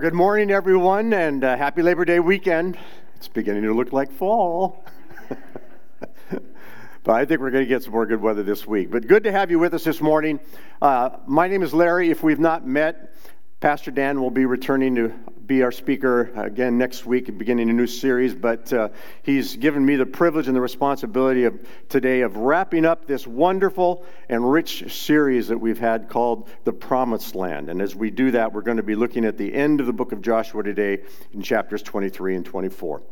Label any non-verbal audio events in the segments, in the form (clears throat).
Well, good morning, everyone, and uh, happy Labor Day weekend. It's beginning to look like fall. (laughs) but I think we're going to get some more good weather this week. But good to have you with us this morning. Uh, my name is Larry. If we've not met, Pastor Dan will be returning to be our speaker again next week, beginning a new series. But uh, he's given me the privilege and the responsibility of today of wrapping up this wonderful and rich series that we've had called The Promised Land. And as we do that, we're going to be looking at the end of the book of Joshua today in chapters 23 and 24.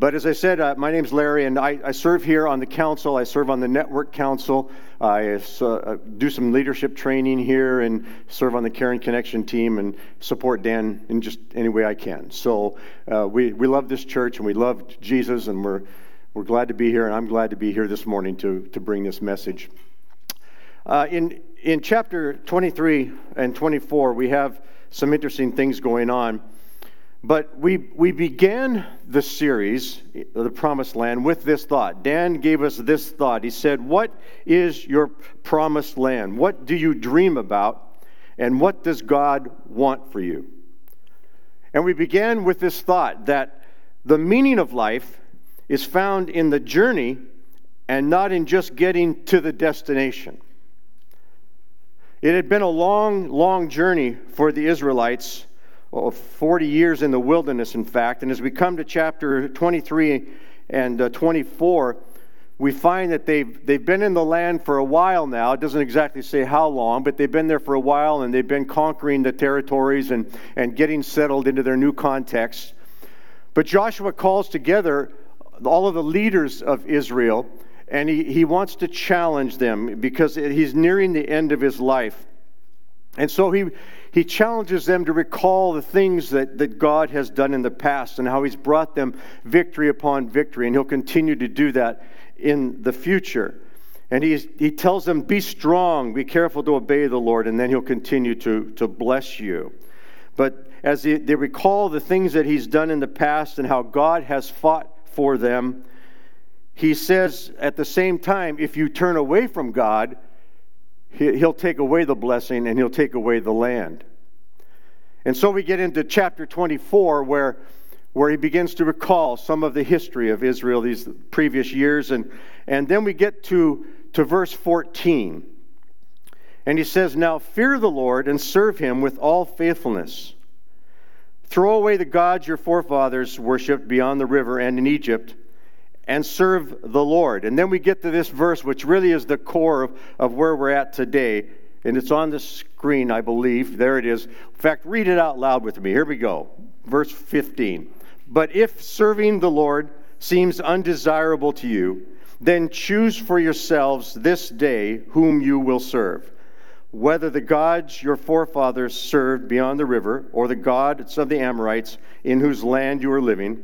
But as I said, uh, my name's Larry, and I, I, serve here on the council. I serve on the network council. I uh, do some leadership training here and serve on the Care and Connection team and support Dan in just any way I can. So uh, we, we love this church and we love Jesus, and we're, we're glad to be here, and I'm glad to be here this morning to, to bring this message. Uh, in, in chapter 23 and 24, we have some interesting things going on. But we, we began the series, uh, The Promised Land, with this thought. Dan gave us this thought. He said, What is your promised land? What do you dream about? And what does God want for you? And we began with this thought that the meaning of life is found in the journey and not in just getting to the destination. It had been a long, long journey for the Israelites well, 40 years in the wilderness, in fact. And as we come to chapter 23 and uh, 24, we find that they've, they've been in the land for a while now. It doesn't exactly say how long, but they've been there for a while and they've been conquering the territories and, and getting settled into their new context. But Joshua calls together all of the leaders of Israel and he, he wants to challenge them because he's nearing the end of his life. And so he, he challenges them to recall the things that, that God has done in the past and how He's brought them victory upon victory, and He'll continue to do that in the future. And he, he tells them, Be strong, be careful to obey the Lord, and then He'll continue to, to bless you. But as they, they recall the things that He's done in the past and how God has fought for them, He says at the same time, if you turn away from God, He'll take away the blessing and he'll take away the land. And so we get into chapter 24 where, where he begins to recall some of the history of Israel these previous years. And, and then we get to, to verse 14. And he says, Now fear the Lord and serve him with all faithfulness. Throw away the gods your forefathers worshipped beyond the river and in Egypt and serve the Lord. And then we get to this verse, which really is the core of, of where we're at today. And it's on the screen, I believe. There it is. In fact, read it out loud with me. Here we go. Verse 15. But if serving the Lord seems undesirable to you, then choose for yourselves this day whom you will serve. Whether the gods your forefathers served beyond the river, or the gods of the Amorites in whose land you are living,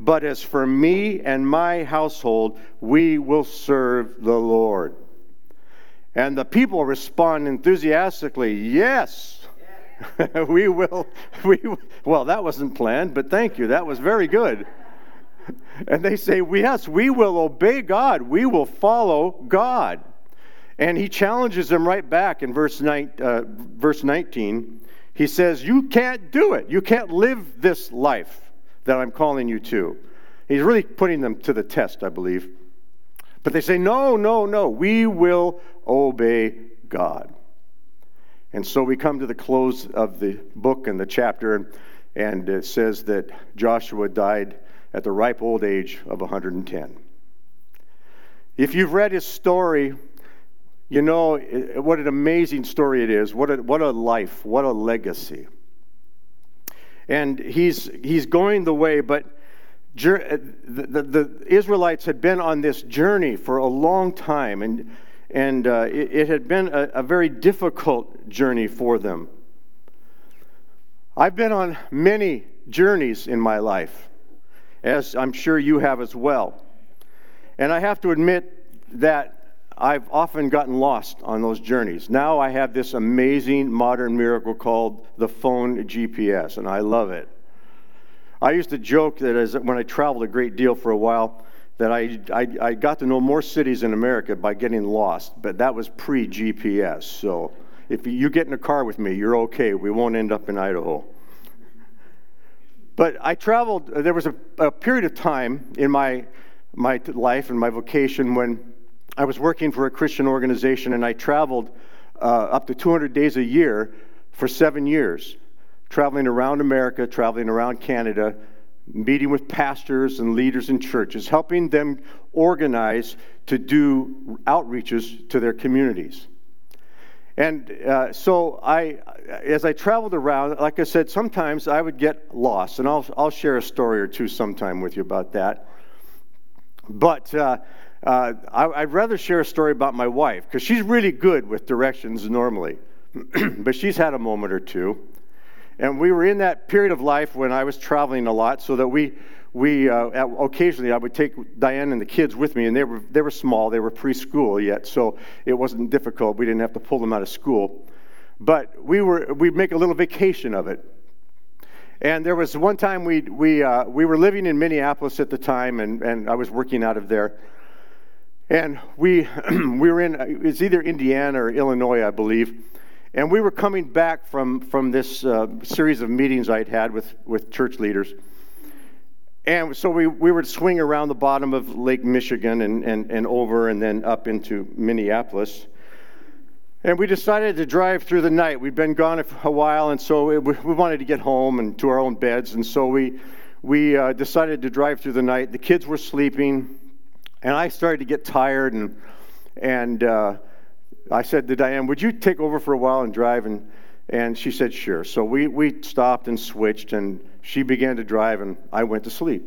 but as for me and my household, we will serve the Lord. And the people respond enthusiastically, Yes, (laughs) we will. (laughs) We, well, that wasn't planned, but thank you. That was very good. (laughs) And they say, Yes, we will obey God. We will follow God. And he challenges them right back in verse, nine, uh, verse 19. He says, You can't do it. You can't live this life that I'm calling you to. He's really putting them to the test, I believe. But they say, no, no, no, we will obey God. And so we come to the close of the book and the chapter, and it says that Joshua died at the ripe old age of 110. If you've read his story, you know what an amazing story it is. What a, what a life, what a legacy. And he's, he's going the way, but the, the, the, Israelites had been on this journey for a long time, and, and uh, it, it, had been a, a very difficult journey for them. I've been on many journeys in my life, as I'm sure you have as well. And I have to admit that I've often gotten lost on those journeys. Now I have this amazing modern miracle called the phone GPS, and I love it. I used to joke that as when I traveled a great deal for a while, that I, I, I got to know more cities in America by getting lost, but that was pre GPS. So if you get in a car with me, you're okay. We won't end up in Idaho. But I traveled, there was a, a period of time in my, my life and my vocation when I was working for a Christian organization and I traveled uh, up to 200 days a year for seven years, traveling around America, traveling around Canada, meeting with pastors and leaders in churches, helping them organize to do outreaches to their communities. And uh, so I, as I traveled around, like I said, sometimes I would get lost, and I'll, I'll share a story or two sometime with you about that. But uh, uh, I, would rather share a story about my wife because she's really good with directions normally, (clears throat) but she's had a moment or two. And we were in that period of life when I was traveling a lot, so that we we uh, occasionally I would take Diane and the kids with me, and they were they were small, they were preschool yet, so it wasn't difficult. We didn't have to pull them out of school, but we were we'd make a little vacation of it. And there was one time we we uh, we were living in Minneapolis at the time, and and I was working out of there. And we (clears throat) we were in it's either Indiana or Illinois, I believe. And we were coming back from from this uh, series of meetings I'd had with with church leaders and so we, we would swing around the bottom of Lake Michigan and, and, and over and then up into Minneapolis. And we decided to drive through the night. We'd been gone a while, and so we wanted to get home and to our own beds. And so we, we uh, decided to drive through the night. The kids were sleeping, and I started to get tired. And, and uh, I said to Diane, Would you take over for a while and drive? And, and she said, Sure. So we, we stopped and switched, and she began to drive, and I went to sleep.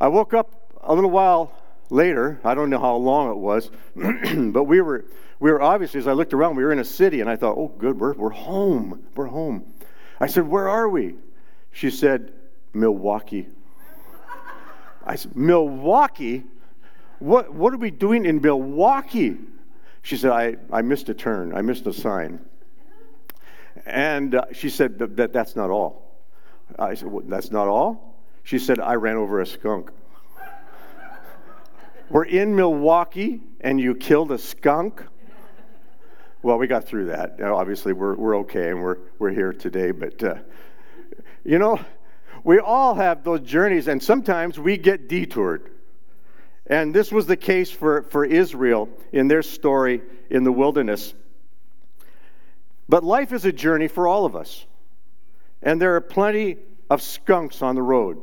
I woke up a little while later. I don't know how long it was, (clears throat) but we were, we were obviously, as I looked around, we were in a city, and I thought, oh, good, we're, we're home. We're home. I said, where are we? She said, Milwaukee. I said, Milwaukee? What, what are we doing in Milwaukee? She said, I, I missed a turn. I missed a sign. And uh, she said, that, that, that's not all. I said, well, That's not all? She said, I ran over a skunk. (laughs) We're in Milwaukee and you killed a skunk? Well, we got through that. Obviously, we're, we're okay and we're, we're here today. But, uh, you know, we all have those journeys, and sometimes we get detoured. And this was the case for, for Israel in their story in the wilderness. But life is a journey for all of us. And there are plenty of skunks on the road.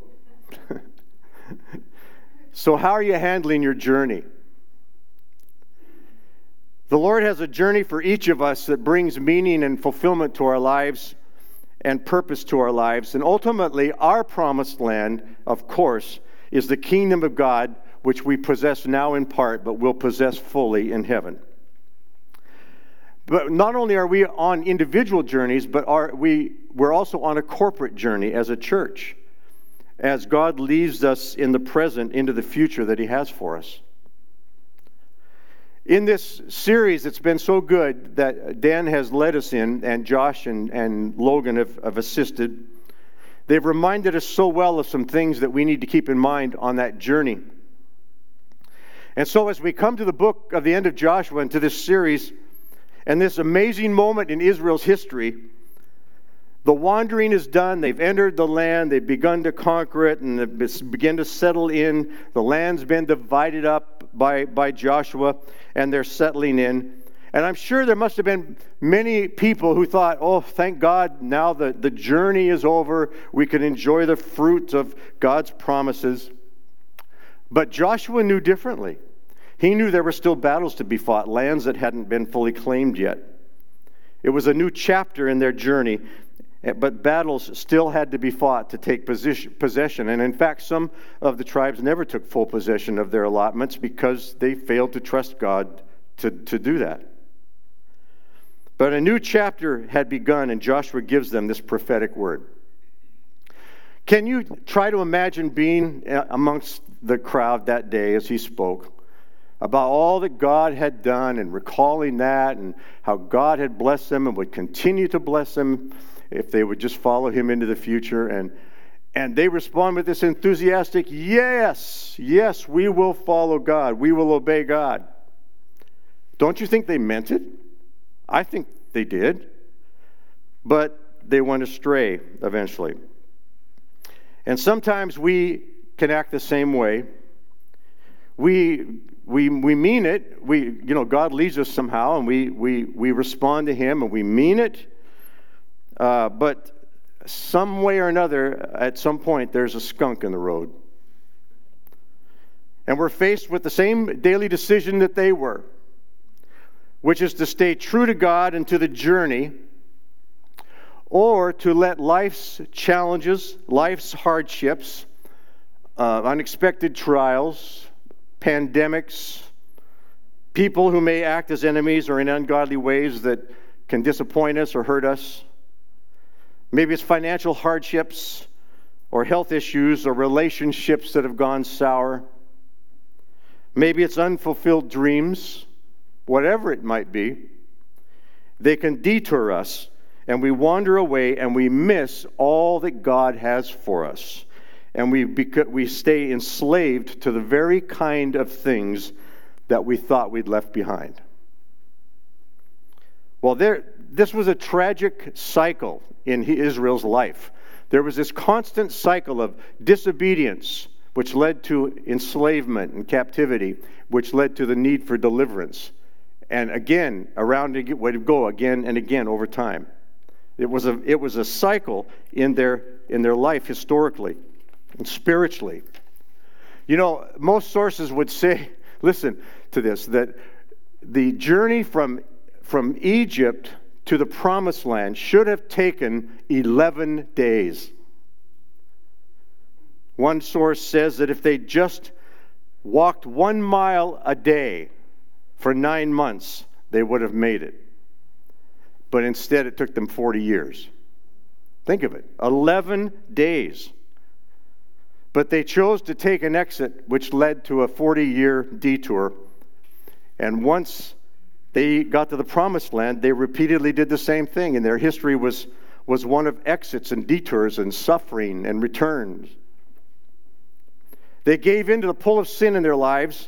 (laughs) so, how are you handling your journey? The Lord has a journey for each of us that brings meaning and fulfillment to our lives and purpose to our lives. And ultimately, our promised land, of course, is the kingdom of God, which we possess now in part, but will possess fully in heaven. But not only are we on individual journeys, but are we, we're also on a corporate journey as a church, as God leads us in the present into the future that He has for us. In this series, it's been so good that Dan has led us in, and Josh and, and Logan have, have assisted. They've reminded us so well of some things that we need to keep in mind on that journey. And so, as we come to the book of the end of Joshua and to this series, and this amazing moment in Israel's history. The wandering is done. They've entered the land. They've begun to conquer it and begin to settle in. The land's been divided up by, by Joshua, and they're settling in. And I'm sure there must have been many people who thought, oh, thank God, now the, the journey is over. We can enjoy the fruit of God's promises. But Joshua knew differently. He knew there were still battles to be fought, lands that hadn't been fully claimed yet. It was a new chapter in their journey, eh, but battles still had to be fought to take possession. And in fact, some of the tribes never took full possession of their allotments because they failed to trust God to, to do that. But a new chapter had begun, and Joshua gives them this prophetic word. Can you try to imagine being eh, amongst the crowd that day as he spoke? About all that God had done and recalling that and how God had blessed them and would continue to bless them if they would just follow him into the future. And, and they respond with this enthusiastic, Yes, yes, we will follow God. We will obey God. Don't you think they meant it? I think they did. But they went astray eventually. And sometimes we can act the same way. We, we, we mean it. We, you know, God leads us somehow, and we, we, we respond to Him, and we mean it. Uh, but some way or another, at some point, there's a skunk in the road. And we're faced with the same daily decision that they were, which is to stay true to God and to the journey, or to let life's challenges, life's hardships, uh, unexpected trials, pandemics, people who may act as enemies or in ungodly ways that can disappoint us or hurt us. Maybe it's financial hardships or health issues or relationships that have gone sour. Maybe it's unfulfilled dreams, whatever it might be. They can detour us and we wander away and we miss all that God has for us. And we, we stay enslaved to the very kind of things that we thought we'd left behind. Well, there, this was a tragic cycle in Israel's life. There was this constant cycle of disobedience, which led to enslavement and captivity, which led to the need for deliverance. And again, around it would go again and again over time. It was a, it was a cycle in their, in their life historically and spiritually. You know, most sources would say, (laughs) listen to this, that the journey from, from Egypt to the promised land should have taken 11 days. One source says that if they just walked one mile a day for nine months, they would have made it. But instead, it took them 40 years. Think of it 11 days. But they chose to take an exit, which led to a 40 year detour. And once they got to the promised land, they repeatedly did the same thing, and their history was, was one of exits and detours and suffering and returns. They gave in to the pull of sin in their lives,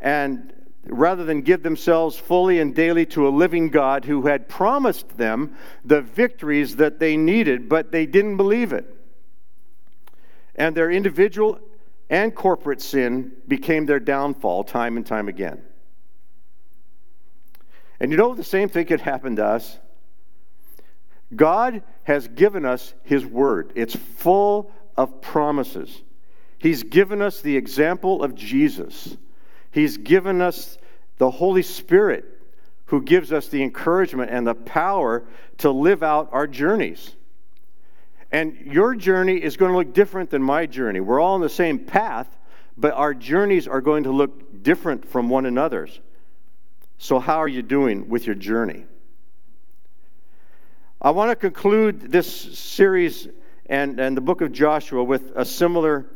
and rather than give themselves fully and daily to a living God who had promised them the victories that they needed, but they didn't believe it. And their individual and corporate sin became their downfall time and time again. And you know, the same thing could happen to us. God has given us His Word, it's full of promises. He's given us the example of Jesus. He's given us the Holy Spirit, who gives us the encouragement and the power to live out our journeys. And your journey is going to look different than my journey. We're all on the same path, but our journeys are going to look different from one another's. So, how are you doing with your journey? I want to conclude this series and, and the book of Joshua with a similar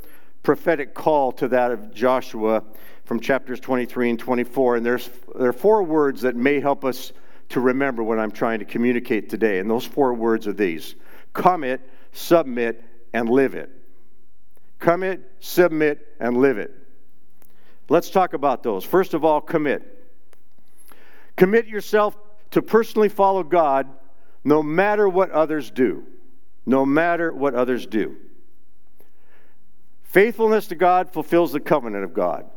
prophetic call to that of Joshua from chapters 23 and 24. And there's, there are four words that may help us to remember what I'm trying to communicate today. And those four words are these commit, submit, and live it. Commit, submit, and live it. Let's talk about those. First of all, commit. Commit yourself to personally follow God no matter what others do. No matter what others do. Faithfulness to God fulfills the covenant of God.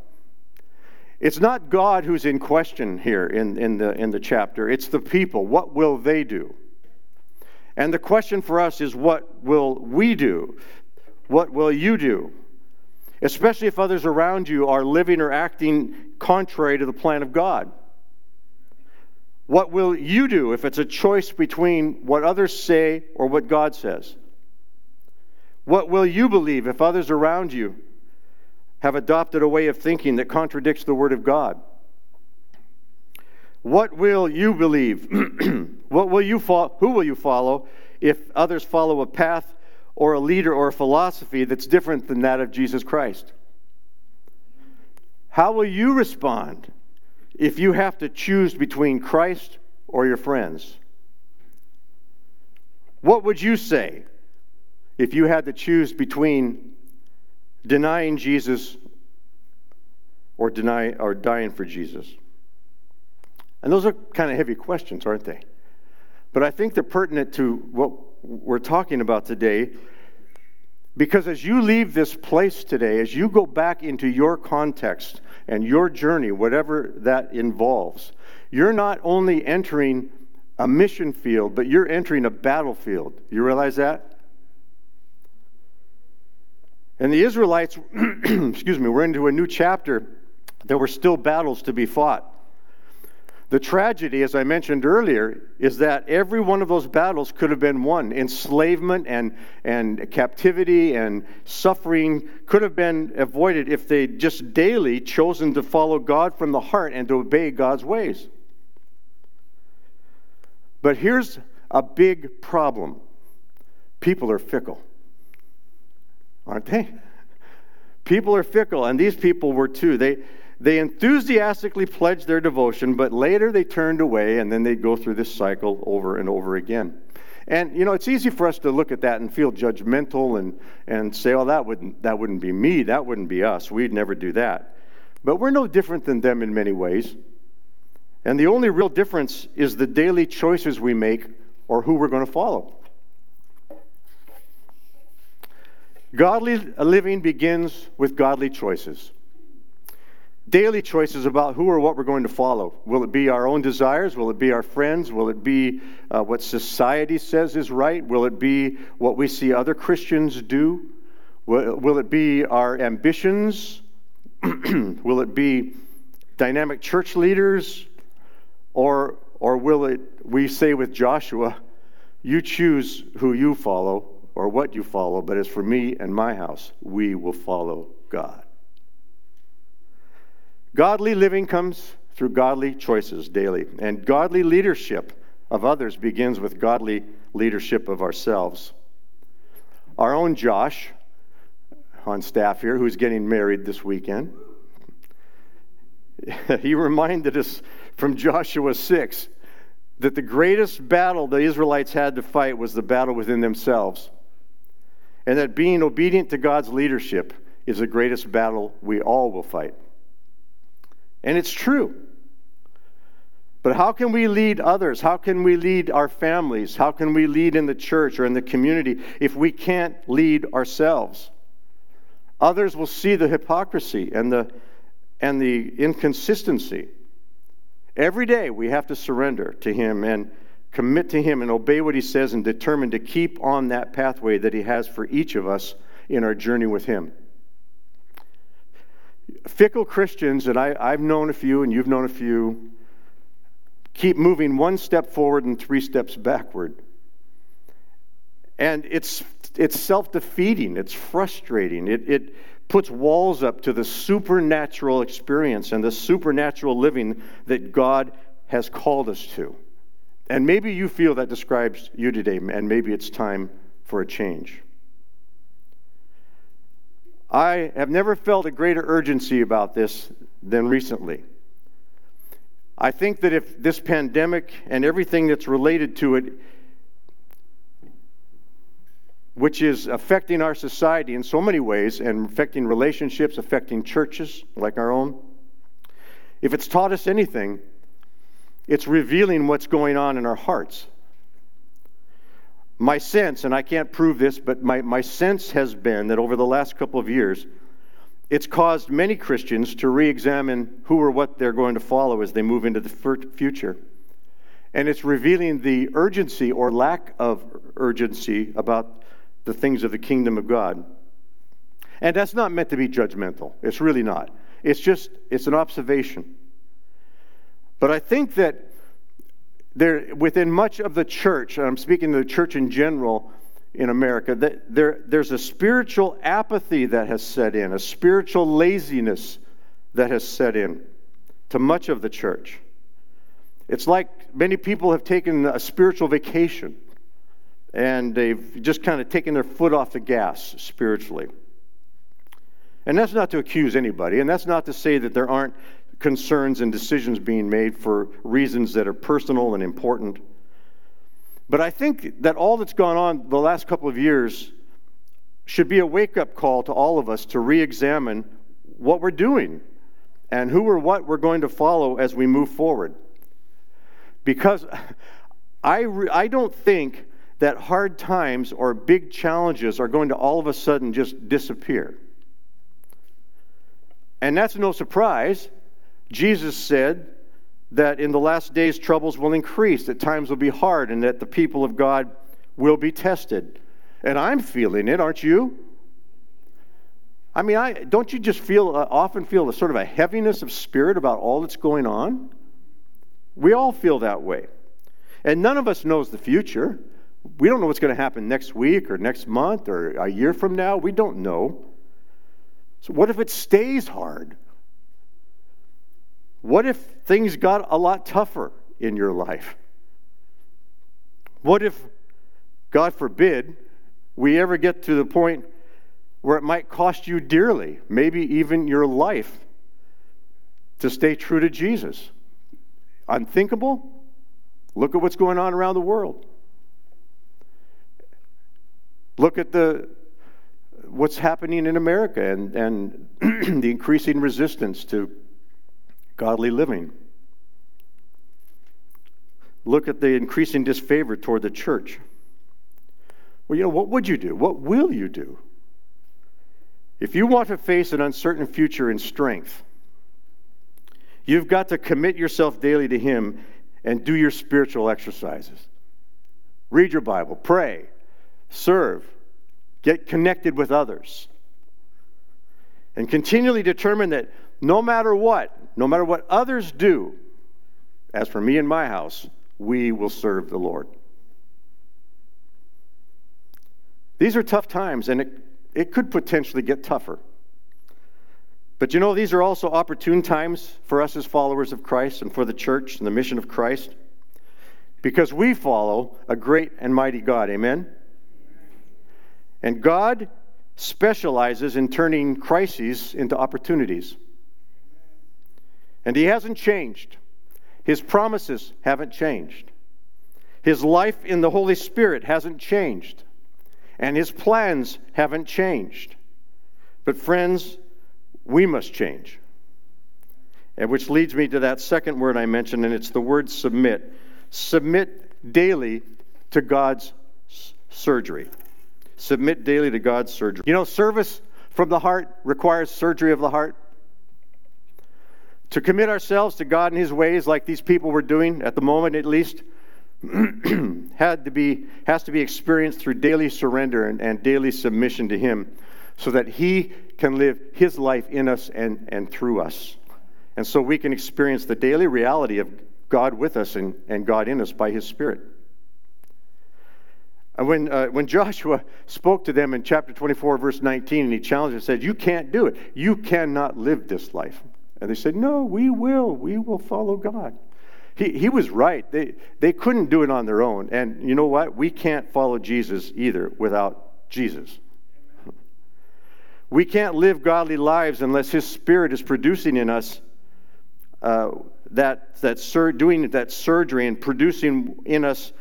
It's not God who's in question here in, in, the, in the chapter, it's the people. What will they do? And the question for us is what will we do? What will you do? Especially if others around you are living or acting contrary to the plan of God. What will you do if it's a choice between what others say or what God says? What will you believe if others around you have adopted a way of thinking that contradicts the Word of God? What will you believe? (clears throat) what will you follow? Who will you follow if others follow a path or a leader or a philosophy that's different than that of Jesus Christ? How will you respond if you have to choose between Christ or your friends? What would you say if you had to choose between denying Jesus or deny or dying for Jesus? And those are kind of heavy questions, aren't they? But I think they're pertinent to what we're talking about today Because as you leave this place today, as you go back into your context and your journey, whatever that involves, you're not only entering a mission field, but you're entering a battlefield. You realize that? And the Israelites, (clears throat) excuse me, we're into a new chapter. There were still battles to be fought. The tragedy, as I mentioned earlier, is that every one of those battles could have been won. Enslavement and, and captivity and suffering could have been avoided if they just daily chosen to follow God from the heart and to obey God's ways. But here's a big problem people are fickle, aren't they? (laughs) People are fickle, and these people were too. They, they enthusiastically pledged their devotion, but later they turned away, and then they'd go through this cycle over and over again. And you know, it's easy for us to look at that and feel judgmental and, and say, oh, that wouldn't, that wouldn't be me, that wouldn't be us, we'd never do that. But we're no different than them in many ways. And the only real difference is the daily choices we make or who we're going to follow. Godly living begins with godly choices daily choices about who or what we're going to follow. Will it be our own desires? Will it be our friends? Will it be uh, what society says is right? Will it be what we see other Christians do? Will, will it be our ambitions? (clears throat) will it be dynamic church leaders? Or, or will it, we say with Joshua, you choose who you follow or what you follow, but as for me and my house, we will follow God. Godly living comes through godly choices daily, and godly leadership of others begins with godly leadership of ourselves. Our own Josh on staff here, who's getting married this weekend, (laughs) he reminded us from Joshua 6 that the greatest battle the Israelites had to fight was the battle within themselves. And that being obedient to God's leadership is the greatest battle we all will fight. And it's true. But how can we lead others? How can we lead our families? How can we lead in the church or in the community if we can't lead ourselves? Others will see the hypocrisy and the, and the inconsistency. Every day we have to surrender to Him and commit to Him and obey what He says and determine to keep on that pathway that He has for each of us in our journey with Him fickle Christians, and I, I've known a few and you've known a few, keep moving one step forward and three steps backward. And it's, it's self defeating, it's frustrating. It, it puts walls up to the supernatural experience and the supernatural living that God has called us to. And maybe you feel that describes you today, and maybe it's time for a change. I have never felt a greater urgency about this than recently. I think that if this pandemic and everything that's related to it, which is affecting our society in so many ways and affecting relationships, affecting churches like our own, if it's taught us anything, it's revealing what's going on in our hearts my sense, and I can't prove this, but my, my sense has been that over the last couple of years, it's caused many Christians to re examine who or what they're going to follow as they move into the future. And it's revealing the urgency or lack of urgency about the things of the kingdom of God. And that's not meant to be judgmental. It's really not. It's just, it's an observation. But I think that there, within much of the church, I'm speaking to the church in general in America, that there, there's a spiritual apathy that has set in, a spiritual laziness that has set in to much of the church. It's like many people have taken a spiritual vacation and they've just kind of taken their foot off the gas spiritually. And that's not to accuse anybody, and that's not to say that there aren't concerns and decisions being made for reasons that are personal and important. But I think that all that's gone on the last couple of years should be a wake up call to all of us to re examine what we're doing and who or what we're going to follow as we move forward. Because I, re- I don't think that hard times or big challenges are going to all of a sudden just disappear. And that's no surprise. Jesus said that in the last days troubles will increase, that times will be hard, and that the people of God will be tested. And I'm feeling it, aren't you? I mean, I, don't you just feel uh, often feel a sort of a heaviness of spirit about all that's going on? We all feel that way. And none of us knows the future. We don't know what's going to happen next week or next month or a year from now. We don't know. So, what if it stays hard? What if things got a lot tougher in your life? What if, God forbid, we ever get to the point where it might cost you dearly, maybe even your life, to stay true to Jesus? Unthinkable? Look at what's going on around the world. Look at the what's happening in America and, and (clears throat) the increasing resistance to godly living. Look at the increasing disfavor toward the church. Well, you know, what would you do? What will you do? If you want to face an uncertain future in strength, you've got to commit yourself daily to Him and do your spiritual exercises. Read your Bible, pray, serve, get connected with others, and continually determine that no matter what, no matter what others do, as for me and my house, we will serve the Lord. These are tough times, and it, it could potentially get tougher. But you know, these are also opportune times for us as followers of Christ and for the church and the mission of Christ because we follow a great and mighty God. Amen? And God specializes in turning crises into opportunities. And He hasn't changed. His promises haven't changed. His life in the Holy Spirit hasn't changed. And His plans haven't changed. But, friends, we must change. And which leads me to that second word I mentioned, and it's the word submit. Submit daily to God's surgery. Submit daily to God's surgery. You know, service from the heart requires surgery of the heart. To commit ourselves to God and His ways, like these people were doing at the moment at least, (clears throat) had to be, has to be experienced through daily surrender and, and daily submission to Him so that He can live His life in us and, and through us. And so we can experience the daily reality of God with us and, and God in us by His Spirit. And when, uh, when Joshua spoke to them in chapter 24, verse 19, and he challenged them, said, You can't do it. You cannot live this life. And they said, No, we will. We will follow God. He, he was right. They, they couldn't do it on their own. And you know what? We can't follow Jesus either without Jesus. We can't live godly lives unless His Spirit is producing in us uh, that, that sur- doing that surgery and producing in us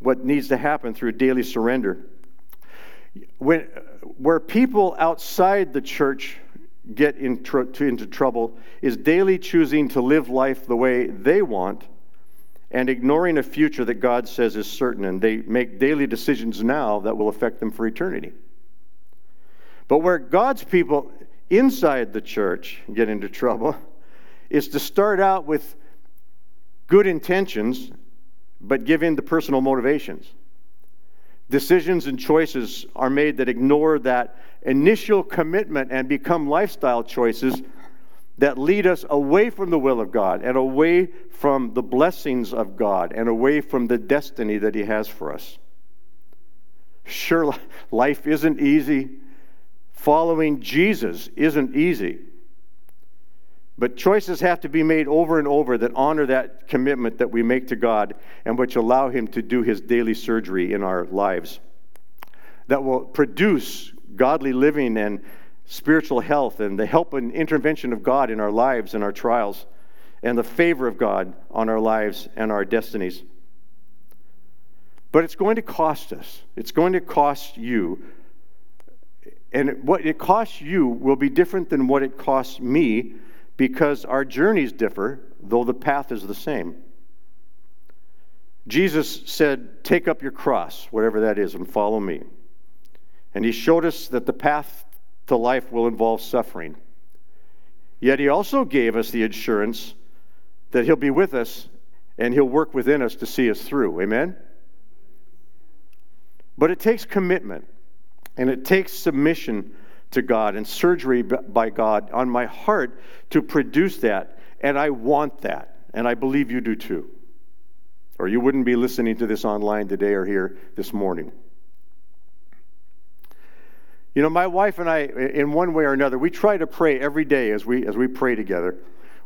what needs to happen through daily surrender. When, where people outside the church get in tr- into trouble is daily choosing to live life the way they want and ignoring a future that God says is certain, and they make daily decisions now that will affect them for eternity. But where God's people inside the church get into trouble is to start out with good intentions, but give in to personal motivations. Decisions and choices are made that ignore that initial commitment and become lifestyle choices that lead us away from the will of God and away from the blessings of God and away from the destiny that He has for us. Sure, (laughs) life isn't easy. Following Jesus isn't easy. But choices have to be made over and over that honor that commitment that we make to God and which allow Him to do His daily surgery in our lives. That will produce godly living and spiritual health and the help and intervention of God in our lives and our trials and the favor of God on our lives and our destinies. But it's going to cost us. It's going to cost you and what it costs you will be different than what it costs me because our journeys differ, though the path is the same. Jesus said, Take up your cross, whatever that is, and follow me. And he showed us that the path to life will involve suffering. Yet he also gave us the assurance that he'll be with us and he'll work within us to see us through. Amen? But it takes commitment and it takes submission to God and surgery by God on my heart to produce that. And I want that. And I believe you do too or you wouldn't be listening to this online today or here this morning. You know, my wife and I, in one way or another, we try to pray every day as we, as we pray together.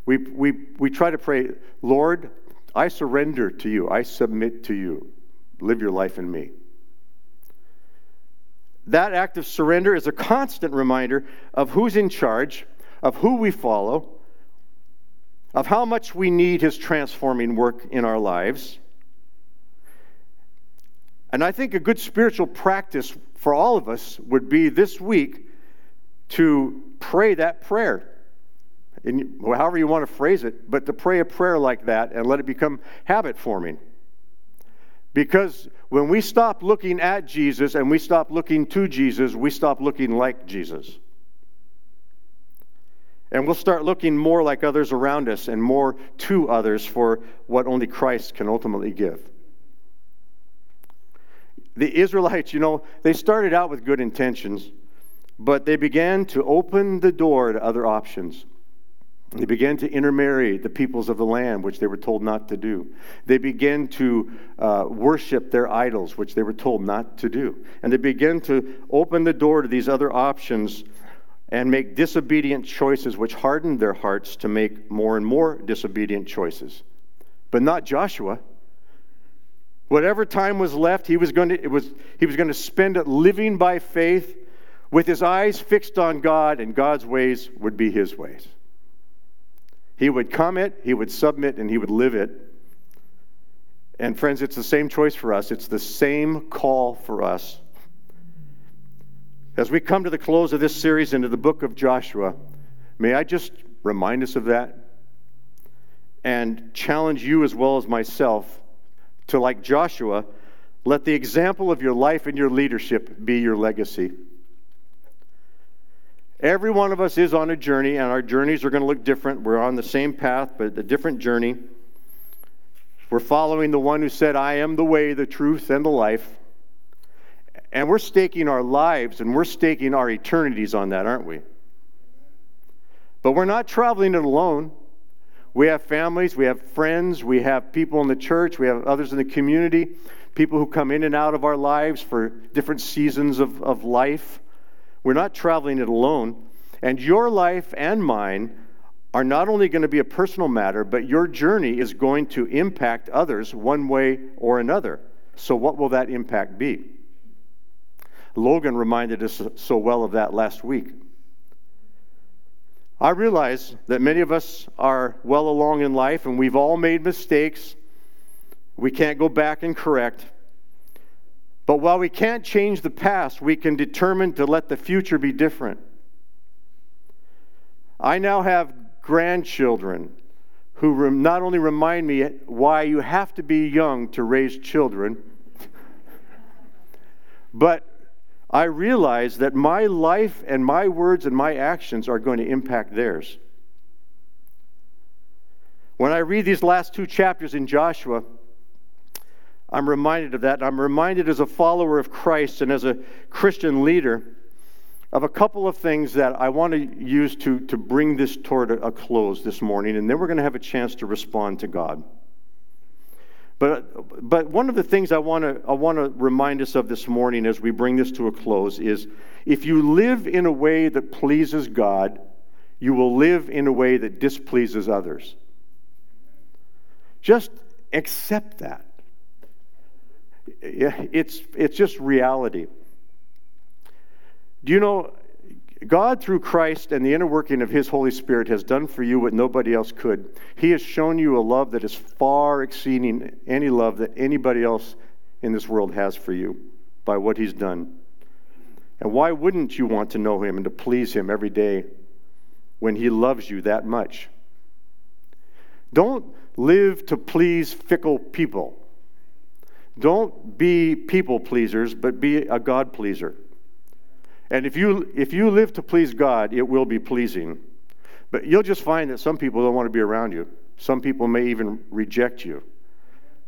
We, we, we try to pray, Lord, I surrender to you. I submit to you. Live your life in me. That act of surrender is a constant reminder of who's in charge, of who we follow, of how much we need His transforming work in our lives. And I think a good spiritual practice for all of us would be this week to pray that prayer. In, however you want to phrase it, but to pray a prayer like that and let it become habit forming. Because when we stop looking at Jesus and we stop looking to Jesus, we stop looking like Jesus. And we'll start looking more like others around us and more to others for what only Christ can ultimately give. The Israelites, you know, they started out with good intentions, but they began to open the door to other options. They began to intermarry the peoples of the land, which they were told not to do. They began to uh, worship their idols, which they were told not to do. And they began to open the door to these other options and make disobedient choices, which hardened their hearts to make more and more disobedient choices. But not Joshua. Whatever time was left, he was going to, it was, he was going to spend it living by faith with his eyes fixed on God, and God's ways would be his ways. He would come it, he would submit, and he would live it. And friends, it's the same choice for us. It's the same call for us as we come to the close of this series into the book of Joshua, may I just remind us of that and challenge you as well as myself to, like Joshua, let the example of your life and your leadership be your legacy. Every one of us is on a journey, and our journeys are going to look different. We're on the same path, but a different journey. We're following the one who said, I am the way, the truth, and the life. And we're staking our lives and we're staking our eternities on that, aren't we? But we're not traveling it alone. We have families, we have friends, we have people in the church, we have others in the community, people who come in and out of our lives for different seasons of, of life. We're not traveling it alone. And your life and mine are not only going to be a personal matter, but your journey is going to impact others one way or another. So, what will that impact be? Logan reminded us so well of that last week. I realize that many of us are well along in life and we've all made mistakes. We can't go back and correct. But while we can't change the past, we can determine to let the future be different. I now have grandchildren who not only remind me why you have to be young to raise children, (laughs) but I realize that my life and my words and my actions are going to impact theirs. When I read these last two chapters in Joshua, I'm reminded of that. I'm reminded as a follower of Christ and as a Christian leader of a couple of things that I want to use to, to bring this toward a, a close this morning, and then we're going to have a chance to respond to God. But, but one of the things I want to I want to remind us of this morning as we bring this to a close is if you live in a way that pleases God, you will live in a way that displeases others. Just accept that. It's, it's just reality. Do you know God, through Christ and the inner working of His Holy Spirit, has done for you what nobody else could. He has shown you a love that is far exceeding any love that anybody else in this world has for you by what He's done. And why wouldn't you want to know Him and to please Him every day when He loves you that much? Don't live to please fickle people. Don't be people pleasers, but be a God pleaser. And if you, if you live to please God, it will be pleasing. But you'll just find that some people don't want to be around you. Some people may even reject you.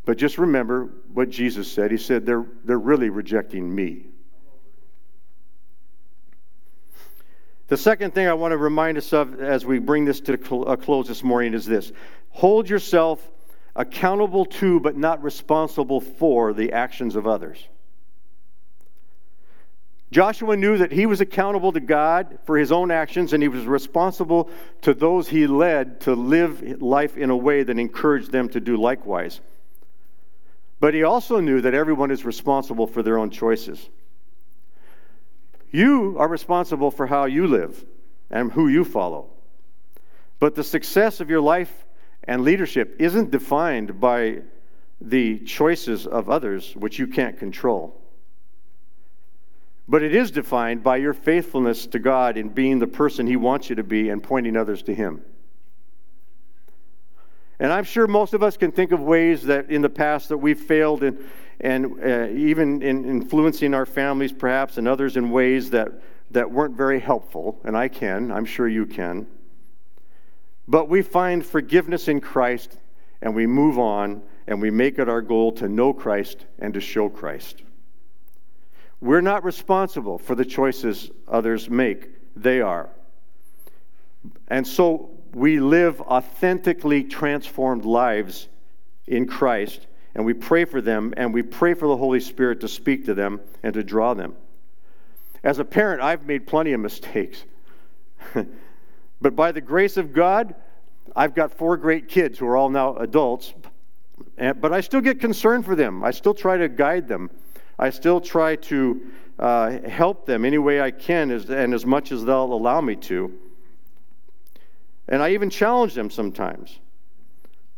But just remember what Jesus said. He said, they're, they're really rejecting me. The second thing I want to remind us of as we bring this to a uh, close this morning is this hold yourself accountable to, but not responsible for, the actions of others. Joshua knew that he was accountable to God for his own actions, and he was responsible to those he led to live life in a way that encouraged them to do likewise. But he also knew that everyone is responsible for their own choices. You are responsible for how you live and who you follow. But the success of your life and leadership isn't defined by the choices of others, which you can't control. But it is defined by your faithfulness to God in being the person He wants you to be and pointing others to Him. And I'm sure most of us can think of ways that in the past that we've failed in, and uh, even in influencing our families, perhaps, and others in ways that, that weren't very helpful. And I can, I'm sure you can. But we find forgiveness in Christ and we move on and we make it our goal to know Christ and to show Christ. We're not responsible for the choices others make, they are. And so we live authentically transformed lives in Christ, and we pray for them, and we pray for the Holy Spirit to speak to them and to draw them. As a parent, I've made plenty of mistakes. (laughs) but by the grace of God, I've got four great kids who are all now adults, but I still get concerned for them. I still try to guide them I still try to uh, help them any way I can as, and as much as they'll allow me to. And I even challenge them sometimes,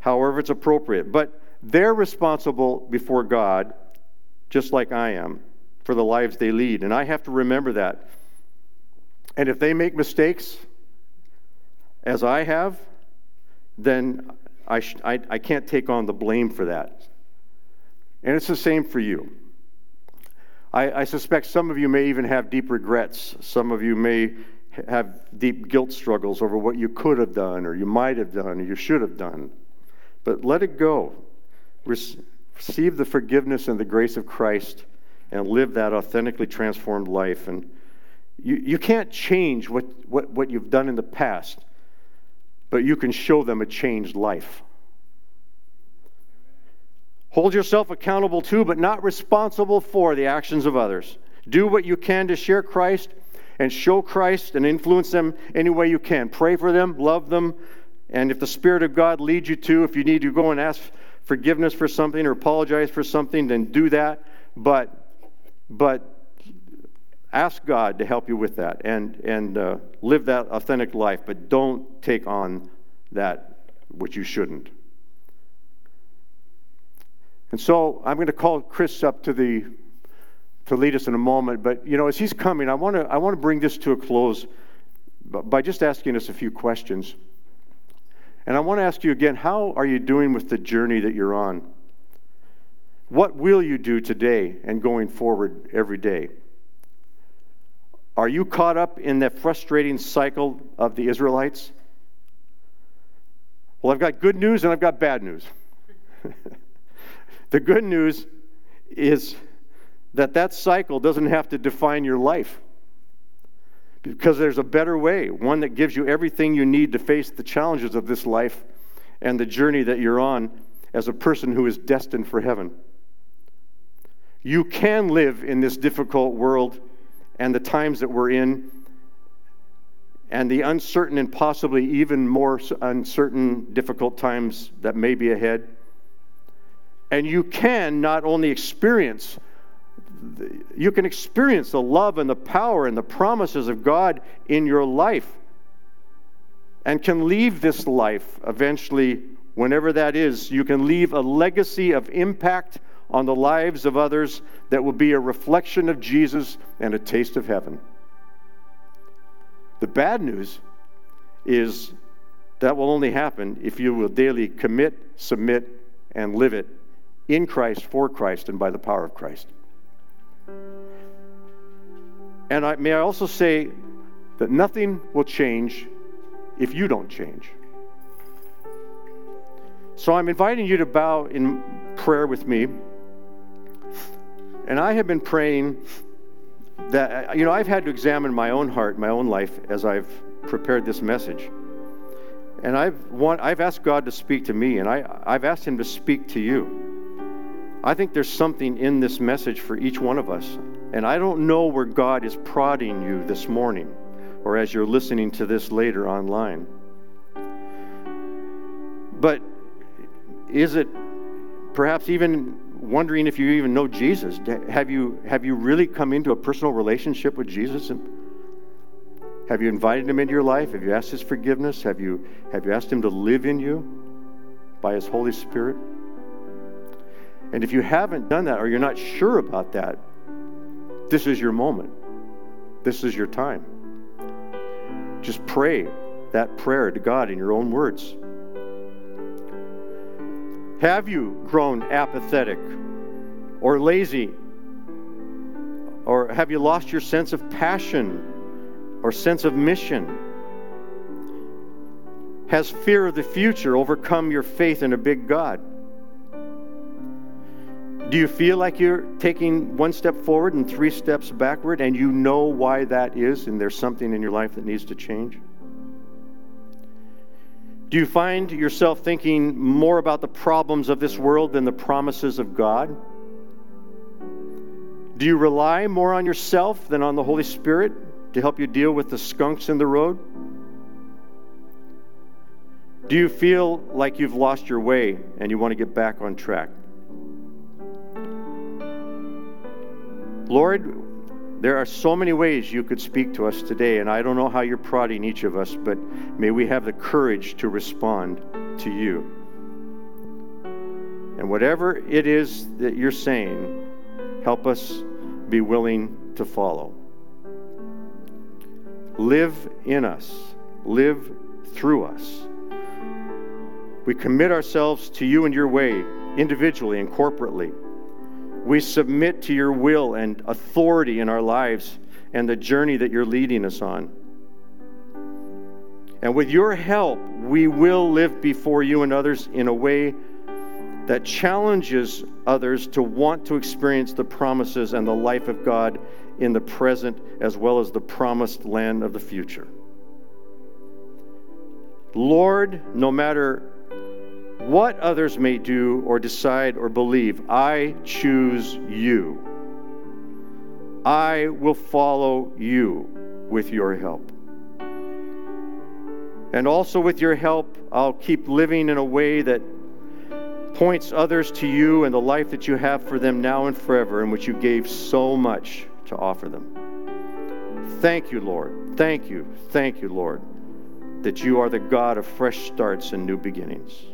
however it's appropriate. But they're responsible before God, just like I am, for the lives they lead. And I have to remember that. And if they make mistakes, as I have, then I, sh- I, I can't take on the blame for that. And it's the same for you. I, I suspect some of you may even have deep regrets. Some of you may have deep guilt struggles over what you could have done, or you might have done, or you should have done. But let it go. Receive the forgiveness and the grace of Christ and live that authentically transformed life. And you, you can't change what, what, what you've done in the past, but you can show them a changed life. Hold yourself accountable to, but not responsible for, the actions of others. Do what you can to share Christ and show Christ and influence them any way you can. Pray for them, love them, and if the Spirit of God leads you to, if you need to go and ask forgiveness for something or apologize for something, then do that. But, but ask God to help you with that and, and uh, live that authentic life, but don't take on that which you shouldn't. And so I'm going to call Chris up to the to lead us in a moment. But you know, as he's coming, I want to I want to bring this to a close by just asking us a few questions. And I want to ask you again, how are you doing with the journey that you're on? What will you do today and going forward every day? Are you caught up in that frustrating cycle of the Israelites? Well, I've got good news and I've got bad news. (laughs) The good news is that that cycle doesn't have to define your life because there's a better way, one that gives you everything you need to face the challenges of this life and the journey that you're on as a person who is destined for heaven. You can live in this difficult world and the times that we're in and the uncertain and possibly even more uncertain, difficult times that may be ahead. And you can not only experience, you can experience the love and the power and the promises of God in your life and can leave this life eventually, whenever that is, you can leave a legacy of impact on the lives of others that will be a reflection of Jesus and a taste of heaven. The bad news is that will only happen if you will daily commit, submit, and live it in Christ, for Christ, and by the power of Christ. And I, may I also say that nothing will change if you don't change. So I'm inviting you to bow in prayer with me. And I have been praying that, you know, I've had to examine my own heart, my own life as I've prepared this message. And I've, want, I've asked God to speak to me, and I, I've asked Him to speak to you. I think there's something in this message for each one of us. And I don't know where God is prodding you this morning or as you're listening to this later online. But is it perhaps even wondering if you even know Jesus? Have you, have you really come into a personal relationship with Jesus? Have you invited him into your life? Have you asked his forgiveness? Have you, have you asked him to live in you by his Holy Spirit? And if you haven't done that or you're not sure about that, this is your moment. This is your time. Just pray that prayer to God in your own words. Have you grown apathetic or lazy? Or have you lost your sense of passion or sense of mission? Has fear of the future overcome your faith in a big God? Do you feel like you're taking one step forward and three steps backward, and you know why that is, and there's something in your life that needs to change? Do you find yourself thinking more about the problems of this world than the promises of God? Do you rely more on yourself than on the Holy Spirit? to help you deal with the skunks in the road? Do you feel like you've lost your way and you want to get back on track? Lord, there are so many ways you could speak to us today, and I don't know how you're prodding each of us, but may we have the courage to respond to you. And whatever it is that you're saying, help us be willing to follow. Live in us, live through us. We commit ourselves to you and your way, individually and corporately. We submit to your will and authority in our lives and the journey that you're leading us on. And with your help, we will live before you and others in a way that challenges others to want to experience the promises and the life of God in the present as well as the promised land of the future. Lord, no matter what others may do or decide or believe, I choose you. I will follow you with your help. And also, with your help, I'll keep living in a way that points others to you and the life that you have for them now and forever, in which you gave so much to offer them. Thank you, Lord. Thank you. Thank you, Lord, that you are the God of fresh starts and new beginnings.